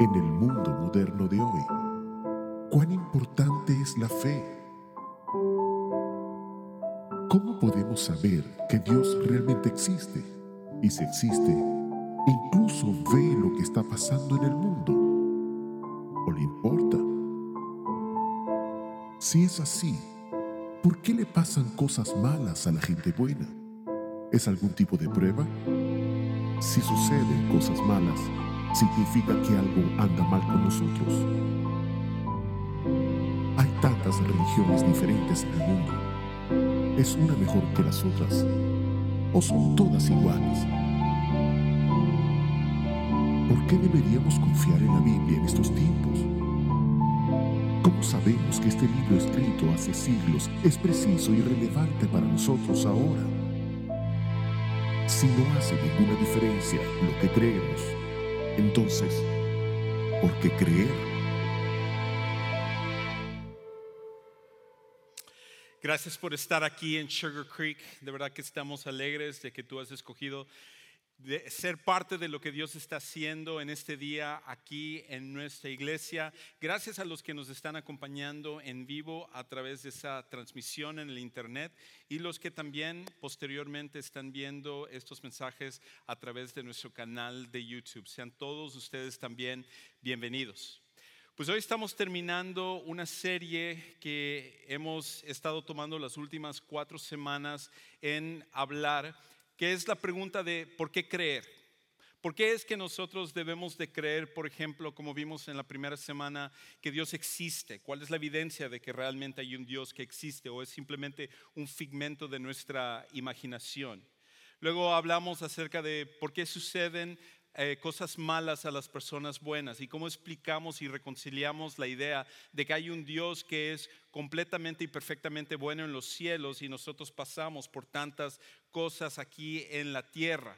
en el mundo moderno de hoy. ¿Cuán importante es la fe? ¿Cómo podemos saber que Dios realmente existe? Y si existe, incluso ve lo que está pasando en el mundo. ¿O le importa? Si es así, ¿por qué le pasan cosas malas a la gente buena? ¿Es algún tipo de prueba? Si suceden cosas malas, significa que algo anda mal con nosotros. Hay tantas religiones diferentes en el mundo. ¿Es una mejor que las otras? ¿O son todas iguales? ¿Por qué deberíamos confiar en la Biblia en estos tiempos? ¿Cómo sabemos que este libro escrito hace siglos es preciso y relevante para nosotros ahora? Si no hace ninguna diferencia lo que creemos, entonces, ¿por qué creer? Gracias por estar aquí en Sugar Creek. De verdad que estamos alegres de que tú has escogido de ser parte de lo que Dios está haciendo en este día aquí en nuestra iglesia. Gracias a los que nos están acompañando en vivo a través de esa transmisión en el internet y los que también posteriormente están viendo estos mensajes a través de nuestro canal de YouTube. Sean todos ustedes también bienvenidos. Pues hoy estamos terminando una serie que hemos estado tomando las últimas cuatro semanas en hablar que es la pregunta de ¿por qué creer? ¿Por qué es que nosotros debemos de creer, por ejemplo, como vimos en la primera semana, que Dios existe? ¿Cuál es la evidencia de que realmente hay un Dios que existe o es simplemente un figmento de nuestra imaginación? Luego hablamos acerca de por qué suceden eh, cosas malas a las personas buenas y cómo explicamos y reconciliamos la idea de que hay un Dios que es completamente y perfectamente bueno en los cielos y nosotros pasamos por tantas cosas aquí en la tierra.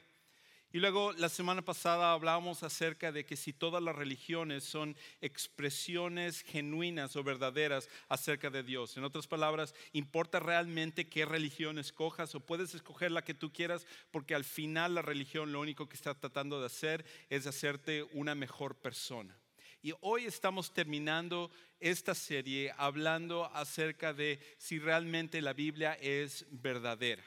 Y luego la semana pasada hablábamos acerca de que si todas las religiones son expresiones genuinas o verdaderas acerca de Dios. En otras palabras, ¿importa realmente qué religión escojas o puedes escoger la que tú quieras? Porque al final la religión lo único que está tratando de hacer es hacerte una mejor persona. Y hoy estamos terminando esta serie hablando acerca de si realmente la Biblia es verdadera.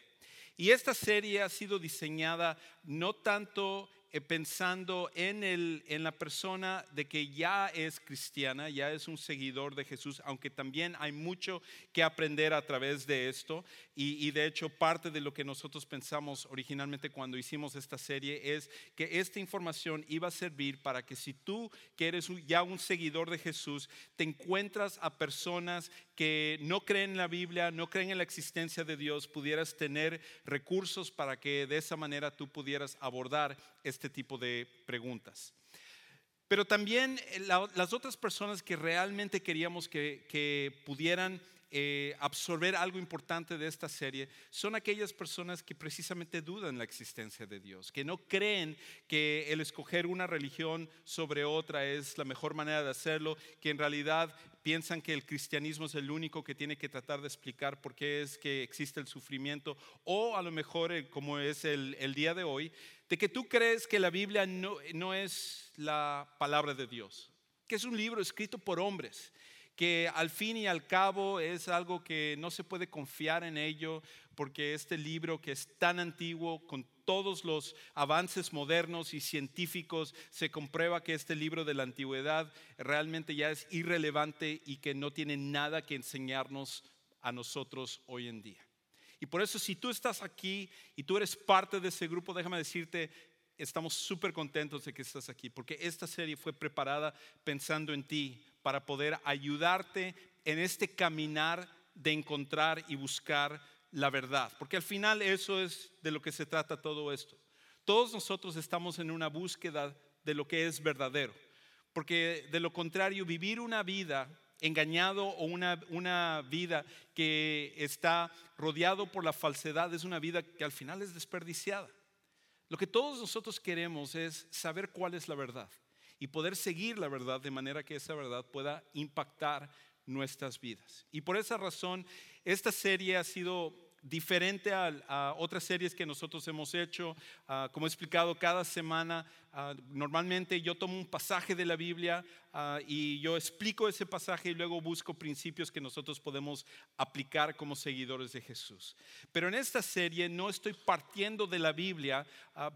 Y esta serie ha sido diseñada no tanto pensando en, el, en la persona de que ya es cristiana, ya es un seguidor de Jesús, aunque también hay mucho que aprender a través de esto. Y, y, de hecho parte de lo que nosotros pensamos originalmente cuando hicimos esta serie es que esta información iba a servir para que si tú que eres ya un seguidor de Jesús, te encuentras a personas que no creen en la Biblia, no creen en la existencia de Dios, pudieras tener recursos para que de esa manera tú pudieras abordar este tipo de preguntas. Pero también eh, las otras personas que realmente queríamos que, pudieran eh, absorber algo importante de esta serie son aquellas personas que precisamente dudan la existencia de Dios, que no creen que el escoger una religión sobre otra es la mejor manera de hacerlo, que en realidad piensan que el cristianismo es el único que tiene que tratar de explicar por qué es que existe el sufrimiento, o a lo mejor, eh, como es el, día de hoy, de que tú crees que la Biblia no, no es la palabra de Dios, que es un libro escrito por hombres que al fin y al cabo es algo que no se puede confiar en ello, porque este libro que es tan antiguo, con todos los avances modernos y científicos, se comprueba que este libro de la antigüedad realmente ya es irrelevante y que no tiene nada que enseñarnos a nosotros hoy en día. Y por eso si tú estás aquí y tú eres parte de ese grupo, déjame decirte, estamos súper contentos de que estás aquí, porque esta serie fue preparada pensando en ti, para poder ayudarte en este caminar de encontrar y buscar la verdad. Porque al final eso es de lo que se trata todo esto. Todos nosotros estamos en una búsqueda de lo que es verdadero. Porque de lo contrario, vivir una vida engañado o una, una vida que está rodeado por la falsedad es una vida que al final es desperdiciada. Lo que todos nosotros queremos es saber cuál es la verdad y poder seguir la verdad de manera que esa verdad pueda impactar nuestras vidas. Y por esa razón, esta serie ha sido diferente a, otras series que nosotros hemos hecho. Ah, como he explicado, cada semana ah, normalmente yo tomo un pasaje de la Biblia ah, y yo explico ese pasaje y luego busco principios que nosotros podemos aplicar como seguidores de Jesús. Pero en esta serie no estoy partiendo de la Biblia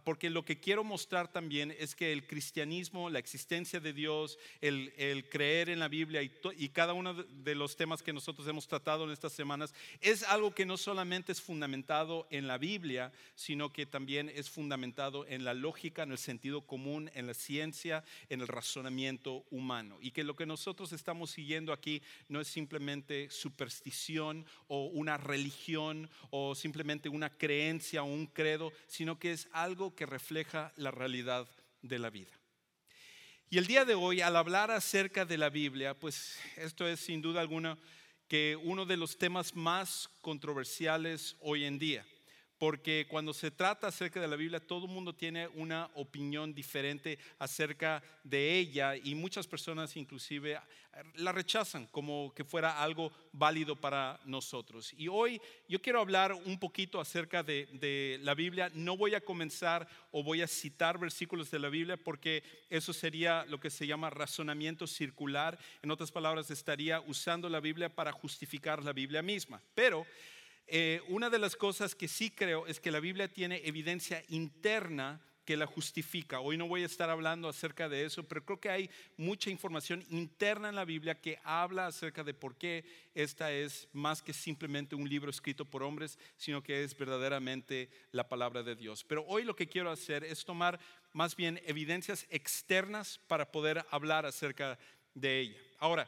porque lo que quiero mostrar también es que el cristianismo, la existencia de Dios, el, el creer en la Biblia y, y cada uno de los temas que nosotros hemos tratado en estas semanas es algo que no solamente es fundamentado en la Biblia, sino que también es fundamentado en la lógica, en el sentido común, en la ciencia, en el razonamiento humano. Y que lo que nosotros estamos siguiendo aquí no es simplemente superstición o una religión o simplemente una creencia o un credo, sino que es algo que refleja la realidad de la vida. Y el día de hoy, al hablar acerca de la Biblia, pues esto es sin duda alguna que uno de los temas más controversiales hoy en día, porque cuando se trata acerca de la Biblia, todo el mundo tiene una opinión diferente acerca de ella y muchas personas inclusive la rechazan como que fuera algo válido para nosotros. Y hoy yo quiero hablar un poquito acerca de, la Biblia. No voy a comenzar o voy a citar versículos de la Biblia porque eso sería lo que se llama razonamiento circular. En otras palabras, estaría usando la Biblia para justificar la Biblia misma. Pero eh, una de las cosas que sí creo es que la Biblia tiene evidencia interna que la justifica. Hoy no voy a estar hablando acerca de eso, pero creo que hay mucha información interna en la Biblia que habla acerca de por qué esta es más que simplemente un libro escrito por hombres, sino que es verdaderamente la palabra de Dios. Pero hoy lo que quiero hacer es tomar más bien evidencias externas para poder hablar acerca de ella. Ahora,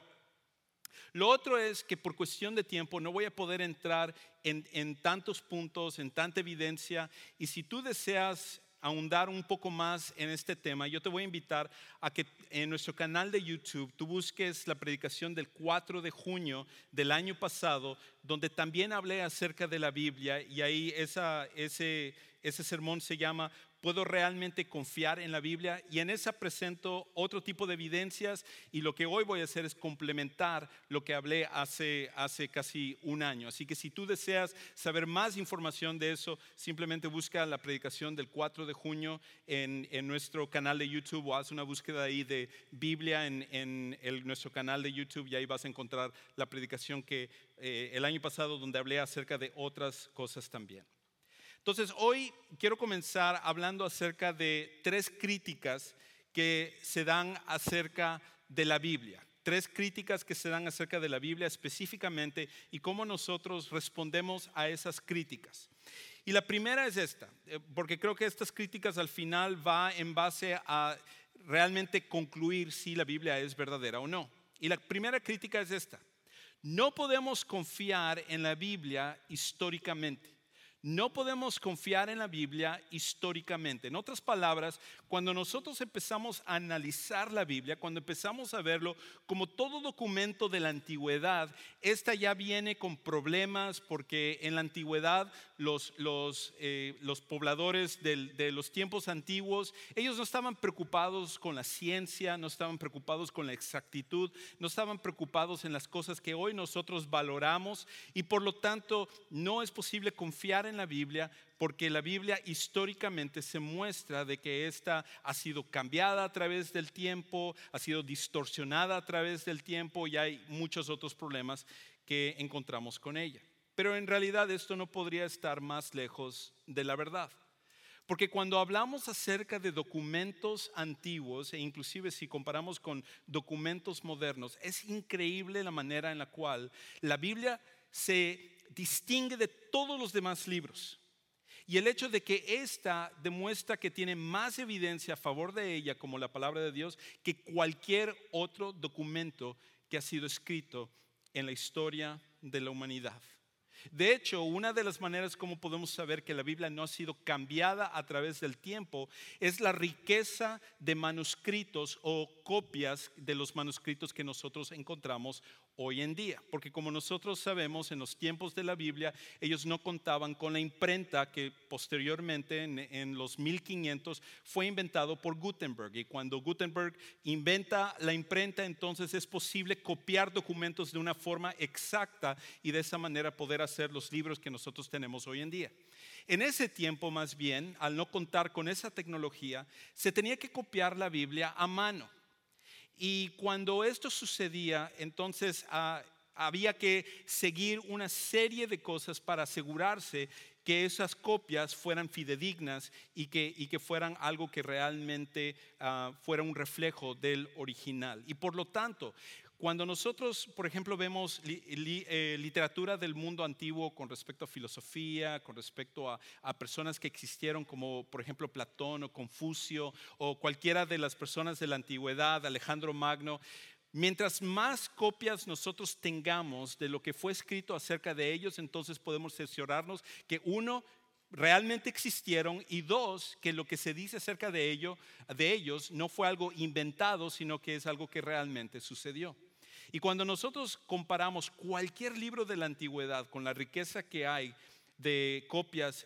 lo otro es que por cuestión de tiempo no voy a poder entrar en, tantos puntos, en tanta evidencia. Y si tú deseas ahondar un poco más en este tema, yo te voy a invitar a que en nuestro canal de YouTube tú busques la predicación del 4 de junio del año pasado, donde también hablé acerca de la Biblia y ahí ese, ese sermón se llama puedo realmente confiar en la Biblia y en esa presento otro tipo de evidencias y lo que hoy voy a hacer es complementar lo que hablé hace, hace casi un año. Así que si tú deseas saber más información de eso, simplemente busca la predicación del 4 de junio en, en nuestro canal de YouTube o haz una búsqueda ahí de Biblia en, en el, nuestro canal de YouTube y ahí vas a encontrar la predicación que eh, el año pasado donde hablé acerca de otras cosas también. Entonces, hoy quiero comenzar hablando acerca de tres críticas que se dan acerca de la Biblia. Tres críticas que se dan acerca de la Biblia específicamente y cómo nosotros respondemos a esas críticas. Y la primera es esta, eh, porque creo que estas críticas al final va en base a realmente concluir si la Biblia es verdadera o no. Y la primera crítica es esta. No podemos confiar en la Biblia históricamente. No podemos confiar en la Biblia históricamente. En otras palabras, cuando nosotros empezamos a analizar la Biblia, cuando empezamos a verlo como todo documento de la antigüedad, esta ya viene con problemas porque en la antigüedad los, los, eh, los pobladores de los tiempos antiguos, ellos no estaban preocupados con la ciencia, no estaban preocupados con la exactitud, no estaban preocupados en las cosas que hoy nosotros valoramos y por lo tanto no es posible confiar en la Biblia porque la Biblia históricamente se muestra de que esta ha sido cambiada a través del tiempo, ha sido distorsionada a través del tiempo y hay muchos otros problemas que encontramos con ella. Pero en realidad esto no podría estar más lejos de la verdad. Porque cuando hablamos acerca de documentos antiguos e inclusive si comparamos con documentos modernos, es increíble la manera en la cual la Biblia se distingue de todos los demás libros. Y el hecho de que esta demuestra que tiene más evidencia a favor de ella como la palabra de Dios que cualquier otro documento que ha sido escrito en la historia de la humanidad. De hecho, una de las maneras como podemos saber que la Biblia no ha sido cambiada a través del tiempo es la riqueza de manuscritos o copias de los manuscritos que nosotros encontramos hoy en día. Porque como nosotros sabemos, en los tiempos de la Biblia, ellos no contaban con la imprenta que posteriormente, en, los 1500, fue inventado por Gutenberg. Y cuando Gutenberg inventa la imprenta, entonces es posible copiar documentos de una forma exacta y de esa manera poder hacer los libros que nosotros tenemos hoy en día. En ese tiempo, más bien, al no contar con esa tecnología, se tenía que copiar la Biblia a mano. Y cuando esto sucedía, entonces ah, había que seguir una serie de cosas para asegurarse que esas copias fueran fidedignas y que, y que fueran algo que realmente ah, fuera un reflejo del original. Y por lo tanto, cuando nosotros, por ejemplo, vemos eh, literatura del mundo antiguo con respecto a filosofía, con respecto a, personas que existieron como, por ejemplo, Platón o Confucio o cualquiera de las personas de la antigüedad, Alejandro Magno, mientras más copias nosotros tengamos de lo que fue escrito acerca de ellos, entonces podemos cerciorarnos que uno, realmente existieron y dos, que lo que se dice acerca de ellos no fue algo inventado, sino que es algo que realmente sucedió. Y cuando nosotros comparamos cualquier libro de la antigüedad con la riqueza que hay de copias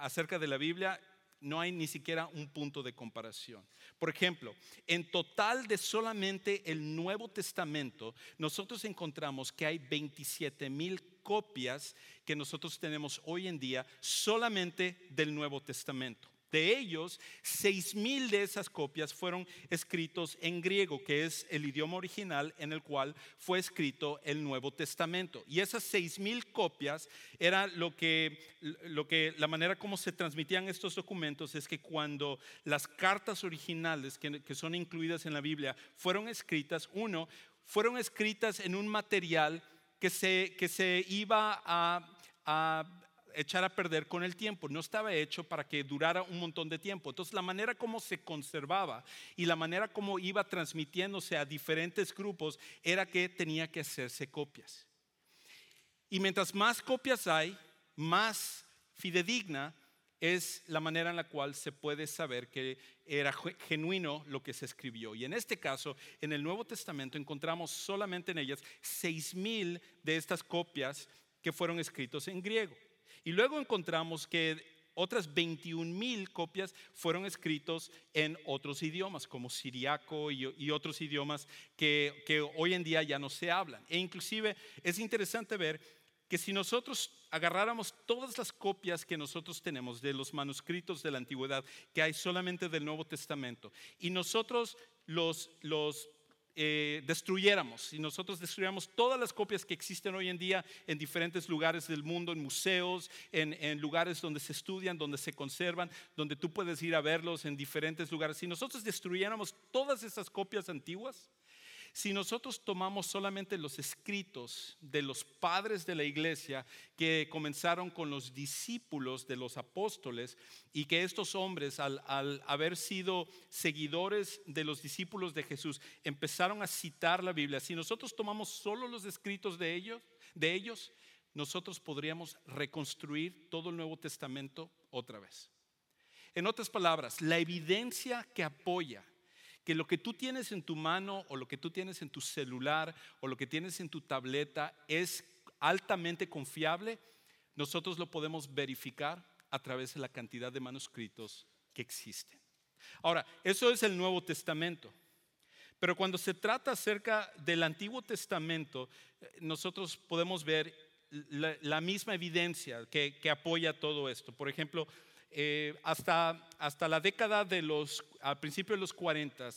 acerca de la Biblia, no hay ni siquiera un punto de comparación. Por ejemplo, en total de solamente el Nuevo Testamento, nosotros encontramos que hay 27 mil copias que nosotros tenemos hoy en día solamente del Nuevo Testamento. De ellos, seis mil de esas copias fueron escritos en griego, que es el idioma original en el cual fue escrito el Nuevo Testamento. Y esas seis mil copias era lo que, lo que, la manera como se transmitían estos documentos es que cuando las cartas originales que, que son incluidas en la Biblia fueron escritas, uno, fueron escritas en un material que se, que se iba a, a echar a perder con el tiempo, no estaba hecho para que durara un montón de tiempo. Entonces la manera como se conservaba y la manera como iba transmitiéndose a diferentes grupos era que tenía que hacerse copias. Y mientras más copias hay, más fidedigna es la manera en la cual se puede saber que era genuino lo que se escribió. Y en este caso, en el Nuevo Testamento encontramos solamente en ellas seis mil de estas copias que fueron escritos en griego. Y luego encontramos que otras 21 mil copias fueron escritos en otros idiomas, como siriaco y, otros idiomas que, que, hoy en día ya no se hablan. E inclusive es interesante ver que si nosotros agarráramos todas las copias que nosotros tenemos de los manuscritos de la antigüedad, que hay solamente del Nuevo Testamento, y nosotros los, los eh, destruyéramos, si nosotros destruyéramos todas las copias que existen hoy en día en diferentes lugares del mundo, en museos, en, en, lugares donde se estudian, donde se conservan, donde tú puedes ir a verlos en diferentes lugares, si nosotros destruyéramos todas esas copias antiguas, si nosotros tomamos solamente los escritos de los padres de la iglesia que comenzaron con los discípulos de los apóstoles y que estos hombres al, haber sido seguidores de los discípulos de Jesús empezaron a citar la Biblia, si nosotros tomamos solo los escritos de ellos, de ellos nosotros podríamos reconstruir todo el Nuevo Testamento otra vez. En otras palabras, la evidencia que apoya que lo que tú tienes en tu mano o lo que tú tienes en tu celular o lo que tienes en tu tableta es altamente confiable, nosotros lo podemos verificar a través de la cantidad de manuscritos que existen. Ahora, eso es el Nuevo Testamento. Pero cuando se trata acerca del Antiguo Testamento, eh, nosotros podemos ver la, misma evidencia que, que apoya todo esto. Por ejemplo, eh, hasta, hasta la década de los, al principio de los 40,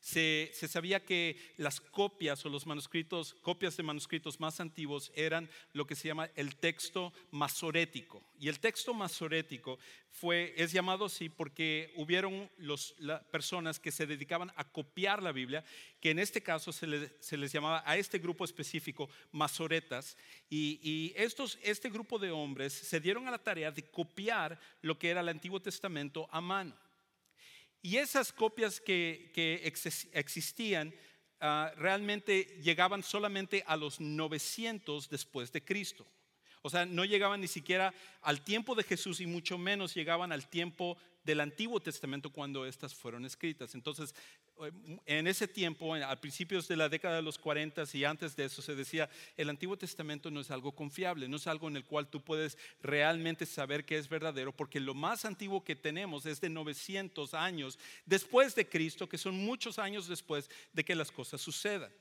se, sabía que las copias o los manuscritos, copias de manuscritos más antiguos eran lo que se llama el texto masorético. Y el texto masorético fue, es llamado así porque hubieron las personas que se dedicaban a copiar la Biblia, que en este caso se, les llamaba a este grupo específico masoretas. Y, este grupo de hombres se dieron a la tarea de copiar lo que era el Antiguo Testamento a mano. Y esas copias que, existían ah, realmente llegaban solamente a los 900 después de Cristo. O sea, no llegaban ni siquiera al tiempo de Jesús y mucho menos llegaban al tiempo del Antiguo Testamento cuando estas fueron escritas. Entonces, en ese tiempo, a principios de la década de los 40 y antes de eso, se decía, el Antiguo Testamento no es algo confiable, no es algo en el cual tú puedes realmente saber que es verdadero, porque lo más antiguo que tenemos es de 900 años después de Cristo, que son muchos años después de que las cosas sucedan.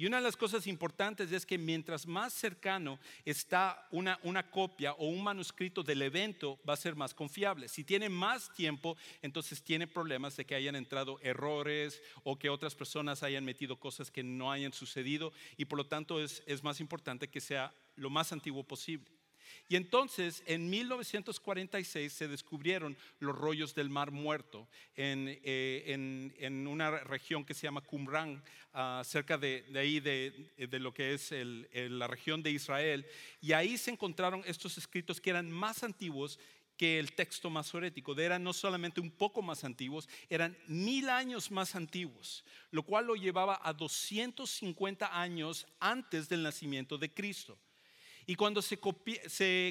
Y una de las cosas importantes es que mientras más cercano está una, una, copia o un manuscrito del evento, va a ser más confiable. Si tiene más tiempo, entonces tiene problemas de que hayan entrado errores o que otras personas hayan metido cosas que no hayan sucedido y por lo tanto es, es más importante que sea lo más antiguo posible. Y entonces en 1946 se descubrieron los rollos del Mar Muerto en, eh, una región que se llama Qumran, ah, cerca de, ahí de, lo que es la región de Israel. Y ahí se encontraron estos escritos que eran más antiguos que el texto masorético, eran no solamente un poco más antiguos, eran mil años más antiguos, lo cual lo llevaba a 250 años antes del nacimiento de Cristo. Y cuando se,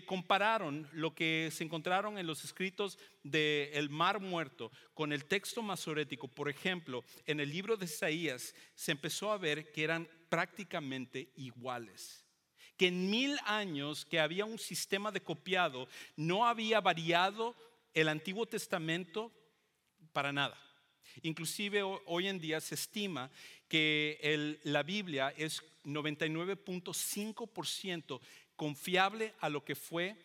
compararon lo que se encontraron en los escritos del Mar Muerto con el texto masorético, por ejemplo, en el libro de Isaías, se empezó a ver que eran prácticamente iguales. Que en mil años que había un sistema de copiado, no había variado el Antiguo Testamento para nada. Inclusive hoy en día se estima que la Biblia es 99.5% confiable a lo que fue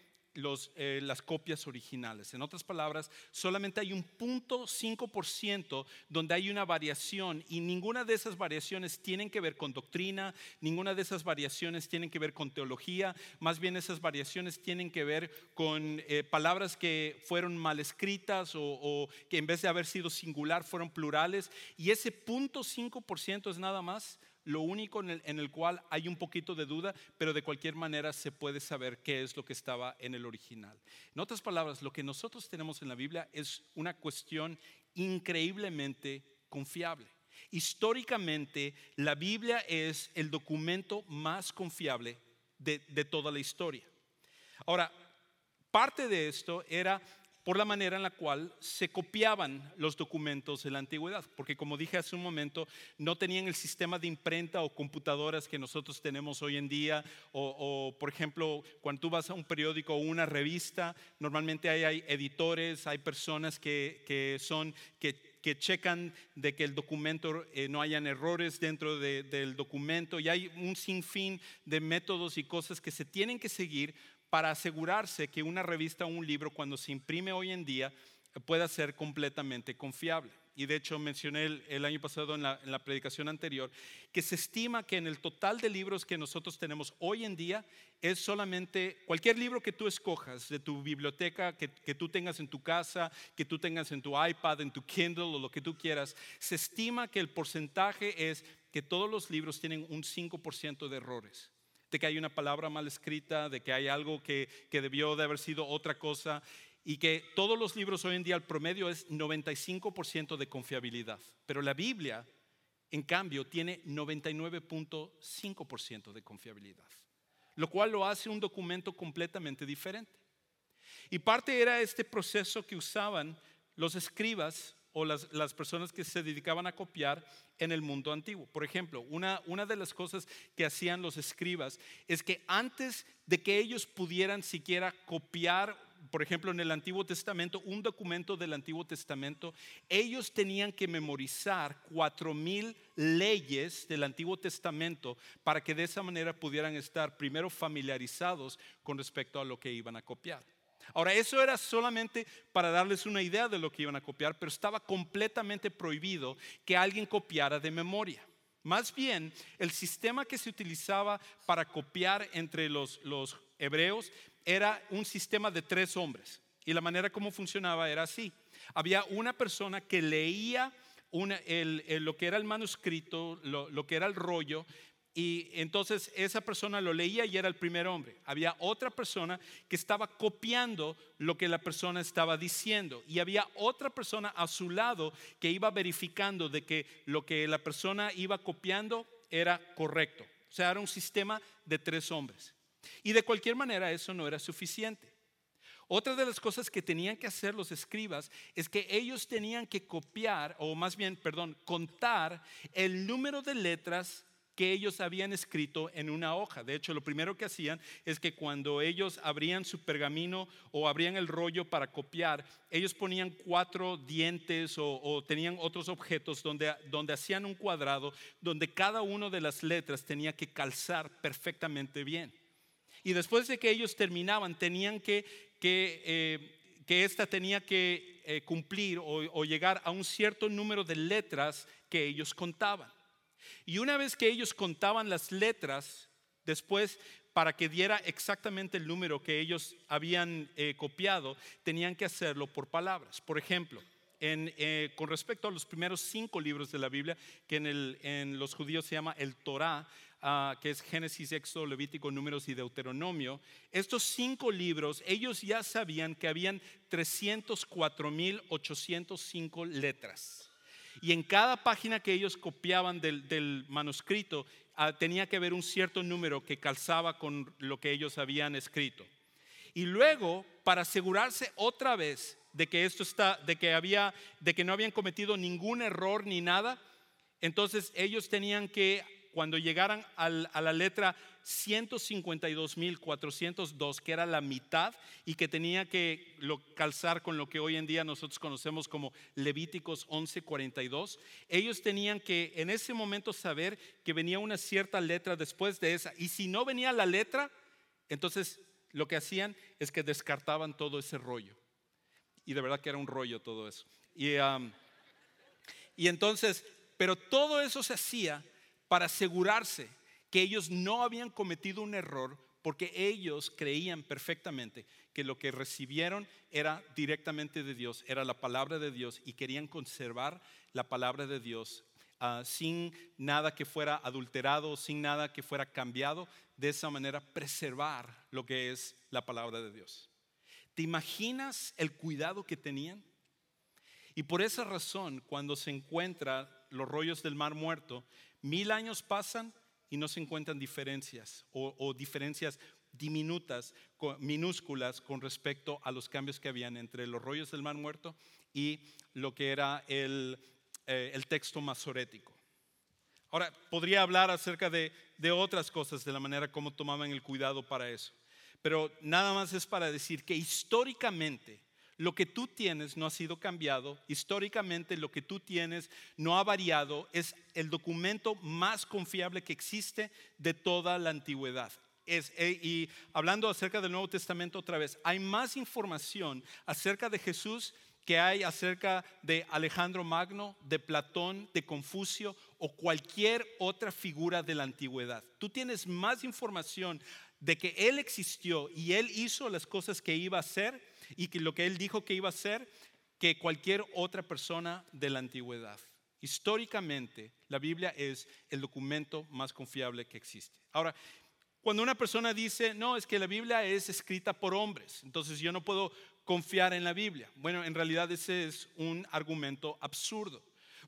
eh, las copias originales. En otras palabras, solamente hay un punto 5% donde hay una variación y ninguna de esas variaciones tienen que ver con doctrina, ninguna de esas variaciones tienen que ver con teología, más bien esas variaciones tienen que ver con eh, palabras que fueron mal escritas o, o, que en vez de haber sido singular fueron plurales y ese punto 5% es nada más lo único en el, cual hay un poquito de duda, pero de cualquier manera se puede saber qué es lo que estaba en el original. En otras palabras, lo que nosotros tenemos en la Biblia es una cuestión increíblemente confiable. Históricamente, la Biblia es el documento más confiable de, de toda la historia. Ahora, parte de esto era por la manera en la cual se copiaban los documentos de la antigüedad, porque como dije hace un momento, no tenían el sistema de imprenta o computadoras que nosotros tenemos hoy en día, o, por ejemplo, cuando tú vas a un periódico o una revista, normalmente hay, editores, hay personas que, son, que que checan de que el documento eh, no hayan errores dentro del documento y hay un sinfín de métodos y cosas que se tienen que seguir para asegurarse que una revista o un libro cuando se imprime hoy en día pueda ser completamente confiable. Y de hecho mencioné el, año pasado en la, predicación anterior que se estima que en el total de libros que nosotros tenemos hoy en día es solamente cualquier libro que tú escojas de tu biblioteca, que, que tú tengas en tu casa, que tú tengas en tu iPad, en tu Kindle o lo que tú quieras, se estima que el porcentaje es que todos los libros tienen un 5% de errores de que hay una palabra mal escrita, de que hay algo que, debió de haber sido otra cosa y que todos los libros hoy en día el promedio es 95% de confiabilidad. Pero la Biblia, en cambio, tiene 99.5% de confiabilidad, lo cual lo hace un documento completamente diferente. Y parte era este proceso que usaban los escribas o las, las, personas que se dedicaban a copiar en el mundo antiguo. Por ejemplo, una, una de las cosas que hacían los escribas es que antes de que ellos pudieran siquiera copiar, por ejemplo, en el Antiguo Testamento, un documento del Antiguo Testamento, ellos tenían que memorizar cuatro mil leyes del Antiguo Testamento para que de esa manera pudieran estar primero familiarizados con respecto a lo que iban a copiar. Ahora, eso era solamente para darles una idea de lo que iban a copiar, pero estaba completamente prohibido que alguien copiara de memoria. Más bien, el sistema que se utilizaba para copiar entre los, hebreos era un sistema de tres hombres. Y la manera como funcionaba era así. Había una persona que leía lo que era el manuscrito, lo que era el rollo, y entonces esa persona lo leía y era el primer hombre. Había otra persona que estaba copiando lo que la persona estaba diciendo. Y había otra persona a su lado que iba verificando de que lo que la persona iba copiando era correcto. O sea, era un sistema de tres hombres. Y de cualquier manera eso no era suficiente. Otra de las cosas que tenían que hacer los escribas es que ellos tenían que copiar, o más bien, perdón, contar el número de letras que ellos habían escrito en una hoja. De hecho, lo primero que hacían es que cuando ellos abrían su pergamino o abrían el rollo para copiar, ellos ponían cuatro dientes o, tenían otros objetos donde, donde hacían un cuadrado, donde cada una de las letras tenía que calzar perfectamente bien. Y después de que ellos terminaban, tenían que, que, eh, que esta tenía que eh, cumplir o llegar a un cierto número de letras que ellos contaban. Y una vez que ellos contaban las letras, después para que diera exactamente el número que ellos habían eh, copiado, tenían que hacerlo por palabras. Por ejemplo, eh, con respecto a los primeros cinco libros de la Biblia, que en, los judíos se llama el Torah, ah, que es Génesis, Éxodo, Levítico, Números y Deuteronomio, estos cinco libros, ellos ya sabían que habían 304.805 letras. Y en cada página que ellos copiaban del, manuscrito ah, tenía que haber un cierto número que calzaba con lo que ellos habían escrito. Y luego, para asegurarse otra vez de que esto está, de que había, de que no habían cometido ningún error ni nada, entonces ellos tenían que cuando llegaran a la letra 152.402, que era la mitad y que tenía que calzar con lo que hoy en día nosotros conocemos como Levíticos 11:42, ellos tenían que en ese momento saber que venía una cierta letra después de esa. Y si no venía la letra, entonces lo que hacían es que descartaban todo ese rollo. Y de verdad que era un rollo todo eso. Y, y entonces, pero todo eso se hacía para asegurarse que ellos no habían cometido un error porque ellos creían perfectamente que lo que recibieron era directamente de Dios, era la palabra de Dios y querían conservar la palabra de Dios ah, sin nada que fuera adulterado, sin nada que fuera cambiado, de esa manera preservar lo que es la palabra de Dios. ¿Te imaginas el cuidado que tenían? Y por esa razón, cuando se encuentran los rollos del mar muerto, Mil años pasan y no se encuentran diferencias o, diferencias diminutas, minúsculas con respecto a los cambios que habían entre los rollos del mar muerto y lo que era el, eh, texto masorético. Ahora, podría hablar acerca de, de otras cosas, de la manera como tomaban el cuidado para eso, pero nada más es para decir que históricamente lo que tú tienes no ha sido cambiado, históricamente lo que tú tienes no ha variado, es el documento más confiable que existe de toda la antigüedad. Eh, y hablando acerca del Nuevo Testamento otra vez, hay más información acerca de Jesús que hay acerca de Alejandro Magno, de Platón, de Confucio o cualquier otra figura de la antigüedad. Tú tienes más información de que Él existió y Él hizo las cosas que iba a hacer y que lo que él dijo que iba a hacer que cualquier otra persona de la antigüedad. Históricamente, la Biblia es el documento más confiable que existe. Ahora, cuando una persona dice, no, es que la Biblia es escrita por hombres, entonces yo no puedo confiar en la Biblia. Bueno, en realidad ese es un argumento absurdo.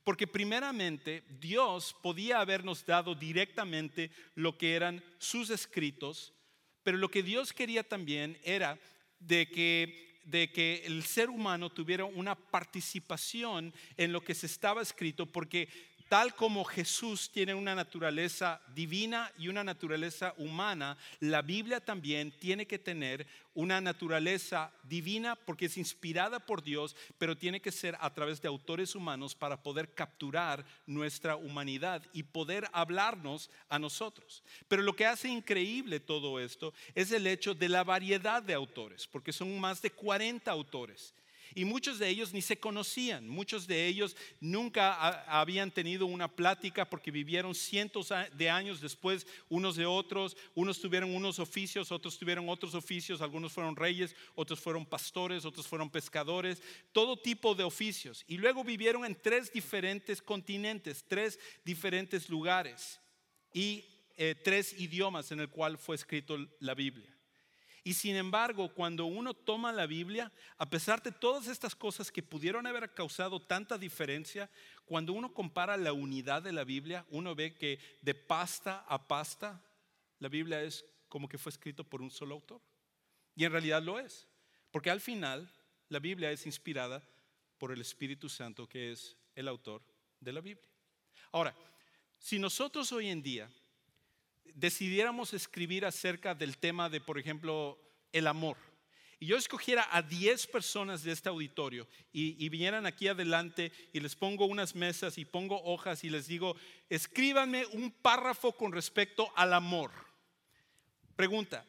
Porque primeramente Dios podía habernos dado directamente lo que eran sus escritos, pero lo que Dios quería también era de que de que el ser humano tuviera una participación en lo que se estaba escrito, porque tal como Jesús tiene una naturaleza divina y una naturaleza humana, la Biblia también tiene que tener una naturaleza divina porque es inspirada por Dios, pero tiene que ser a través de autores humanos para poder capturar nuestra humanidad y poder hablarnos a nosotros. Pero lo que hace increíble todo esto es el hecho de la variedad de autores, porque son más de 40 autores. Y muchos de ellos ni se conocían, muchos de ellos nunca habían tenido una plática porque vivieron cientos de años después unos de otros, unos tuvieron unos oficios, otros tuvieron otros oficios, algunos fueron reyes, otros fueron pastores, otros fueron pescadores, todo tipo de oficios. Y luego vivieron en tres diferentes continentes, tres diferentes lugares y eh, tres idiomas en el cual fue escrito la Biblia. Y sin embargo, cuando uno toma la Biblia, a pesar de todas estas cosas que pudieron haber causado tanta diferencia, cuando uno compara la unidad de la Biblia, uno ve que de pasta a pasta, la Biblia es como que fue escrito por un solo autor. Y en realidad lo es. Porque al final la Biblia es inspirada por el Espíritu Santo, que es el autor de la Biblia. Ahora, si nosotros hoy en día decidiéramos escribir acerca del tema de, por ejemplo, el amor, y yo escogiera a 10 personas de este auditorio y, vinieran aquí adelante y les pongo unas mesas y pongo hojas y les digo, escríbanme un párrafo con respecto al amor. Pregunta,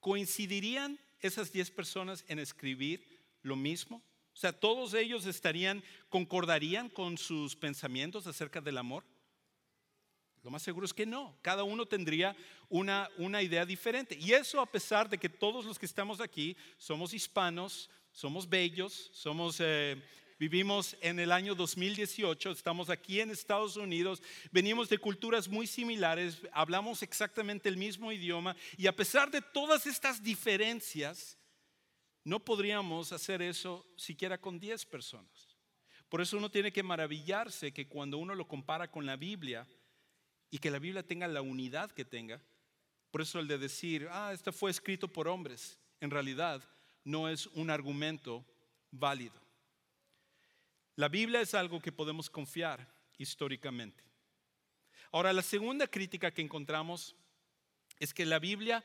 ¿coincidirían esas 10 personas en escribir lo mismo? O sea, todos ellos estarían, concordarían con sus pensamientos acerca del amor. Lo más seguro es que no. Cada uno tendría una, una idea diferente. Y eso a pesar de que todos los que estamos aquí somos hispanos, somos bellos, somos... Eh, vivimos en el año 2018, estamos aquí en Estados Unidos, venimos de culturas muy similares, hablamos exactamente el mismo idioma y a pesar de todas estas diferencias, no podríamos hacer eso siquiera con 10 personas. Por eso uno tiene que maravillarse que cuando uno lo compara con la Biblia, y que la Biblia tenga la unidad que tenga. Por eso el de decir, ah, esto fue escrito por hombres, en realidad no es un argumento válido. La Biblia es algo que podemos confiar históricamente. Ahora, la segunda crítica que encontramos es que la Biblia,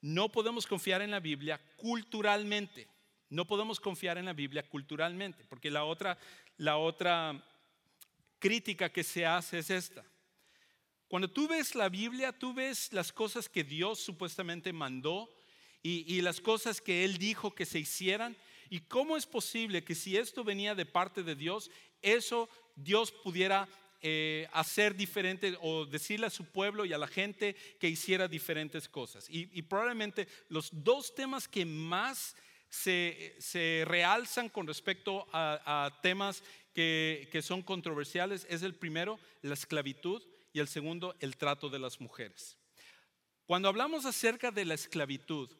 no podemos confiar en la Biblia culturalmente. No podemos confiar en la Biblia culturalmente, porque la otra, la otra crítica que se hace es esta. Cuando tú ves la Biblia, tú ves las cosas que Dios supuestamente mandó y, las cosas que Él dijo que se hicieran. ¿Y cómo es posible que si esto venía de parte de Dios, eso Dios pudiera eh, hacer diferente o decirle a su pueblo y a la gente que hiciera diferentes cosas? Y, probablemente los dos temas que más se, realzan con respecto a, temas que, que son controversiales es el primero, la esclavitud, y el segundo, el trato de las mujeres. Cuando hablamos acerca de la esclavitud,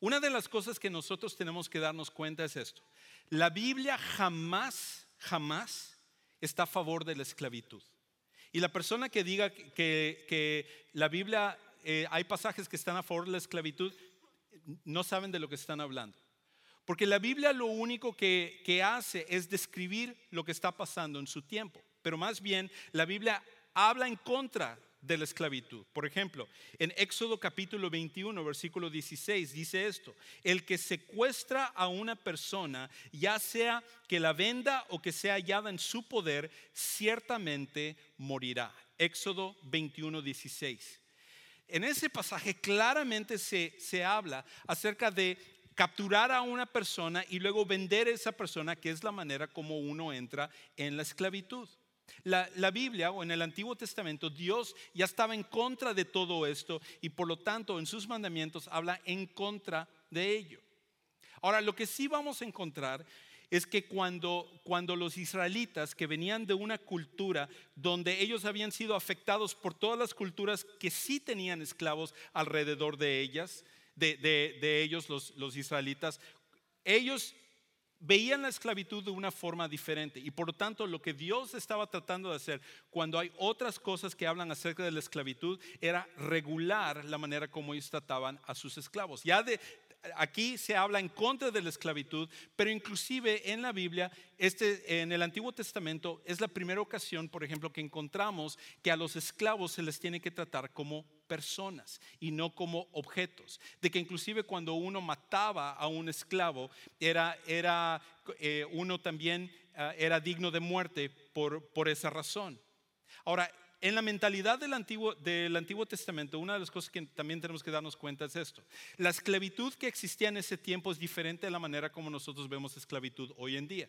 una de las cosas que nosotros tenemos que darnos cuenta es esto. La Biblia jamás, jamás está a favor de la esclavitud. Y la persona que diga que, la Biblia, eh, hay pasajes que están a favor de la esclavitud, no saben de lo que están hablando. Porque la Biblia lo único que, que hace es describir lo que está pasando en su tiempo. Pero más bien, la Biblia habla en contra de la esclavitud. Por ejemplo, en Éxodo capítulo 21, versículo 16, dice esto, el que secuestra a una persona, ya sea que la venda o que sea hallada en su poder, ciertamente morirá. Éxodo 21, 16. En ese pasaje claramente se, se habla acerca de capturar a una persona y luego vender a esa persona, que es la manera como uno entra en la esclavitud. La, Biblia o en el Antiguo Testamento, Dios ya estaba en contra de todo esto y por lo tanto en sus mandamientos habla en contra de ello. Ahora, lo que sí vamos a encontrar es que cuando, cuando los israelitas que venían de una cultura donde ellos habían sido afectados por todas las culturas que sí tenían esclavos alrededor de ellas, de, ellos los, los israelitas, ellos veían la esclavitud de una forma diferente. Y por lo tanto, lo que Dios estaba tratando de hacer cuando hay otras cosas que hablan acerca de la esclavitud era regular la manera como ellos trataban a sus esclavos. Ya de aquí se habla en contra de la esclavitud, pero inclusive en la Biblia, este, en el Antiguo Testamento, es la primera ocasión, por ejemplo, que encontramos que a los esclavos se les tiene que tratar como personas y no como objetos. De que inclusive cuando uno mataba a un esclavo, era, era eh, uno también ah, era digno de muerte por, por esa razón. Ahora, en la mentalidad del Antiguo, del Antiguo Testamento, una de las cosas que también tenemos que darnos cuenta es esto. La esclavitud que existía en ese tiempo es diferente a la manera como nosotros vemos esclavitud hoy en día.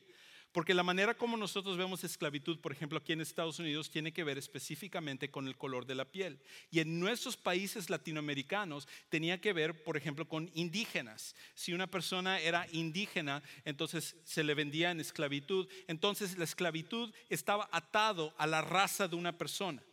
Porque la manera como nosotros vemos esclavitud, por ejemplo, aquí en Estados Unidos, tiene que ver específicamente con el color de la piel. Y en nuestros países latinoamericanos tenía que ver, por ejemplo, con indígenas. Si una persona era indígena, entonces se le vendía en esclavitud. Entonces la esclavitud estaba atado a la raza de una persona.